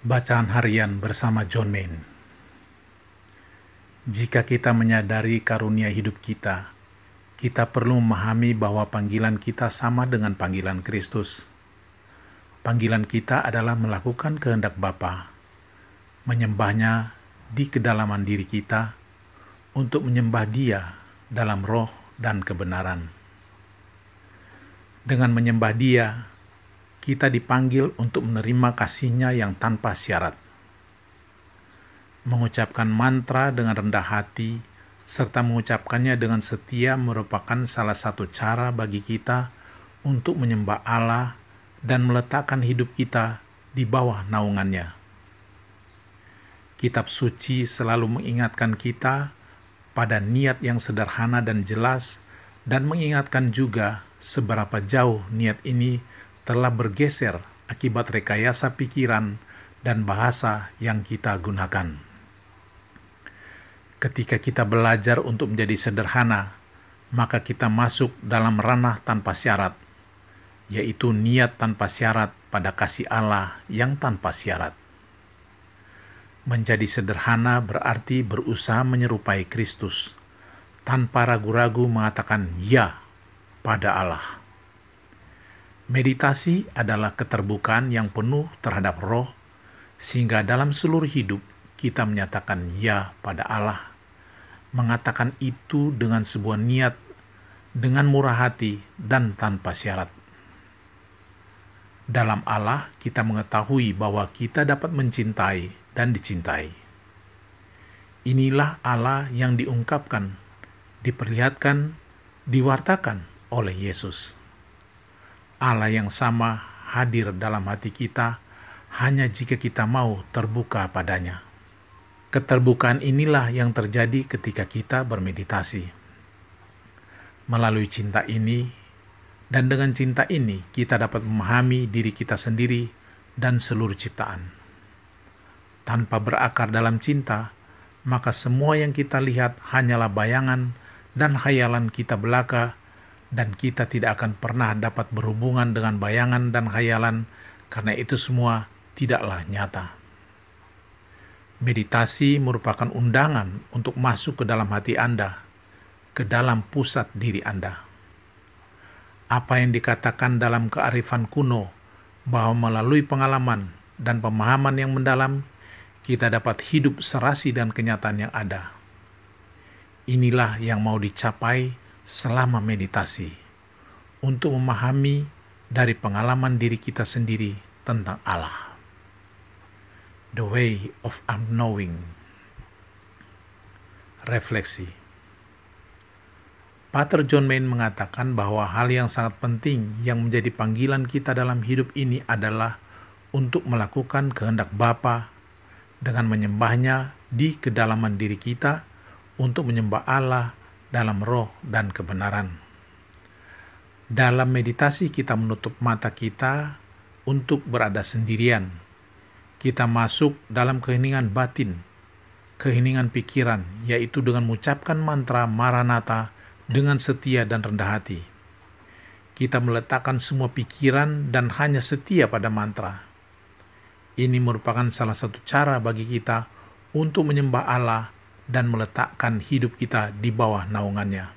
Bacaan Harian bersama John Main Jika kita menyadari karunia hidup kita, kita perlu memahami bahwa panggilan kita sama dengan panggilan Kristus. Panggilan kita adalah melakukan kehendak Bapa, menyembahnya di kedalaman diri kita, untuk menyembah Dia dalam roh dan kebenaran. Dengan menyembah Dia, kita dipanggil untuk menerima kasihnya yang tanpa syarat. Mengucapkan mantra dengan rendah hati, serta mengucapkannya dengan setia merupakan salah satu cara bagi kita untuk menyembah Allah dan meletakkan hidup kita di bawah naungannya. Kitab suci selalu mengingatkan kita pada niat yang sederhana dan jelas, dan mengingatkan juga seberapa jauh niat ini telah bergeser akibat rekayasa pikiran dan bahasa yang kita gunakan. Ketika kita belajar untuk menjadi sederhana, maka kita masuk dalam ranah tanpa syarat, yaitu niat tanpa syarat pada kasih Allah yang tanpa syarat. Menjadi sederhana berarti berusaha menyerupai Kristus, tanpa ragu-ragu mengatakan "ya" pada Allah. Meditasi adalah keterbukaan yang penuh terhadap roh, sehingga dalam seluruh hidup kita menyatakan ya pada Allah, mengatakan itu dengan sebuah niat, dengan murah hati, dan tanpa syarat. Dalam Allah, kita mengetahui bahwa kita dapat mencintai dan dicintai. Inilah Allah yang diungkapkan, diperlihatkan, diwartakan oleh Yesus. Allah yang sama hadir dalam hati kita hanya jika kita mau terbuka padanya. Keterbukaan inilah yang terjadi ketika kita bermeditasi. Melalui cinta ini, dan dengan cinta ini kita dapat memahami diri kita sendiri dan seluruh ciptaan. Tanpa berakar dalam cinta, maka semua yang kita lihat hanyalah bayangan dan khayalan kita belaka dan kita tidak akan pernah dapat berhubungan dengan bayangan dan khayalan karena itu semua tidaklah nyata. Meditasi merupakan undangan untuk masuk ke dalam hati Anda, ke dalam pusat diri Anda. Apa yang dikatakan dalam kearifan kuno bahwa melalui pengalaman dan pemahaman yang mendalam, kita dapat hidup serasi dan kenyataan yang ada. Inilah yang mau dicapai selama meditasi untuk memahami dari pengalaman diri kita sendiri tentang Allah. The way of unknowing. Refleksi. Pater John Main mengatakan bahwa hal yang sangat penting yang menjadi panggilan kita dalam hidup ini adalah untuk melakukan kehendak Bapa dengan menyembahnya di kedalaman diri kita untuk menyembah Allah dalam roh dan kebenaran. Dalam meditasi, kita menutup mata kita untuk berada sendirian. Kita masuk dalam keheningan batin, keheningan pikiran, yaitu dengan mengucapkan mantra Maranatha dengan setia dan rendah hati. Kita meletakkan semua pikiran dan hanya setia pada mantra. Ini merupakan salah satu cara bagi kita untuk menyembah Allah dan meletakkan hidup kita di bawah naungannya.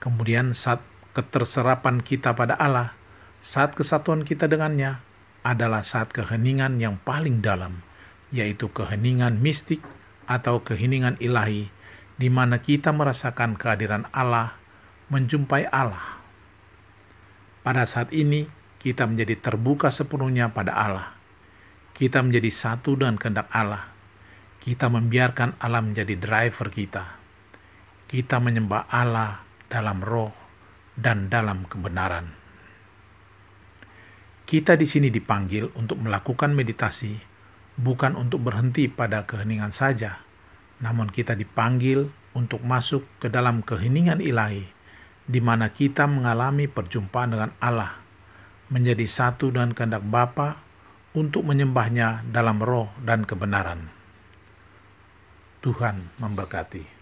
Kemudian saat keterserapan kita pada Allah, saat kesatuan kita dengannya, adalah saat keheningan yang paling dalam, yaitu keheningan mistik atau keheningan ilahi, di mana kita merasakan kehadiran Allah, menjumpai Allah. Pada saat ini, kita menjadi terbuka sepenuhnya pada Allah. Kita menjadi satu dengan kehendak Allah kita membiarkan Allah menjadi driver kita. Kita menyembah Allah dalam roh dan dalam kebenaran. Kita di sini dipanggil untuk melakukan meditasi, bukan untuk berhenti pada keheningan saja, namun kita dipanggil untuk masuk ke dalam keheningan ilahi, di mana kita mengalami perjumpaan dengan Allah, menjadi satu dengan kehendak Bapa untuk menyembahnya dalam roh dan kebenaran. Tuhan memberkati.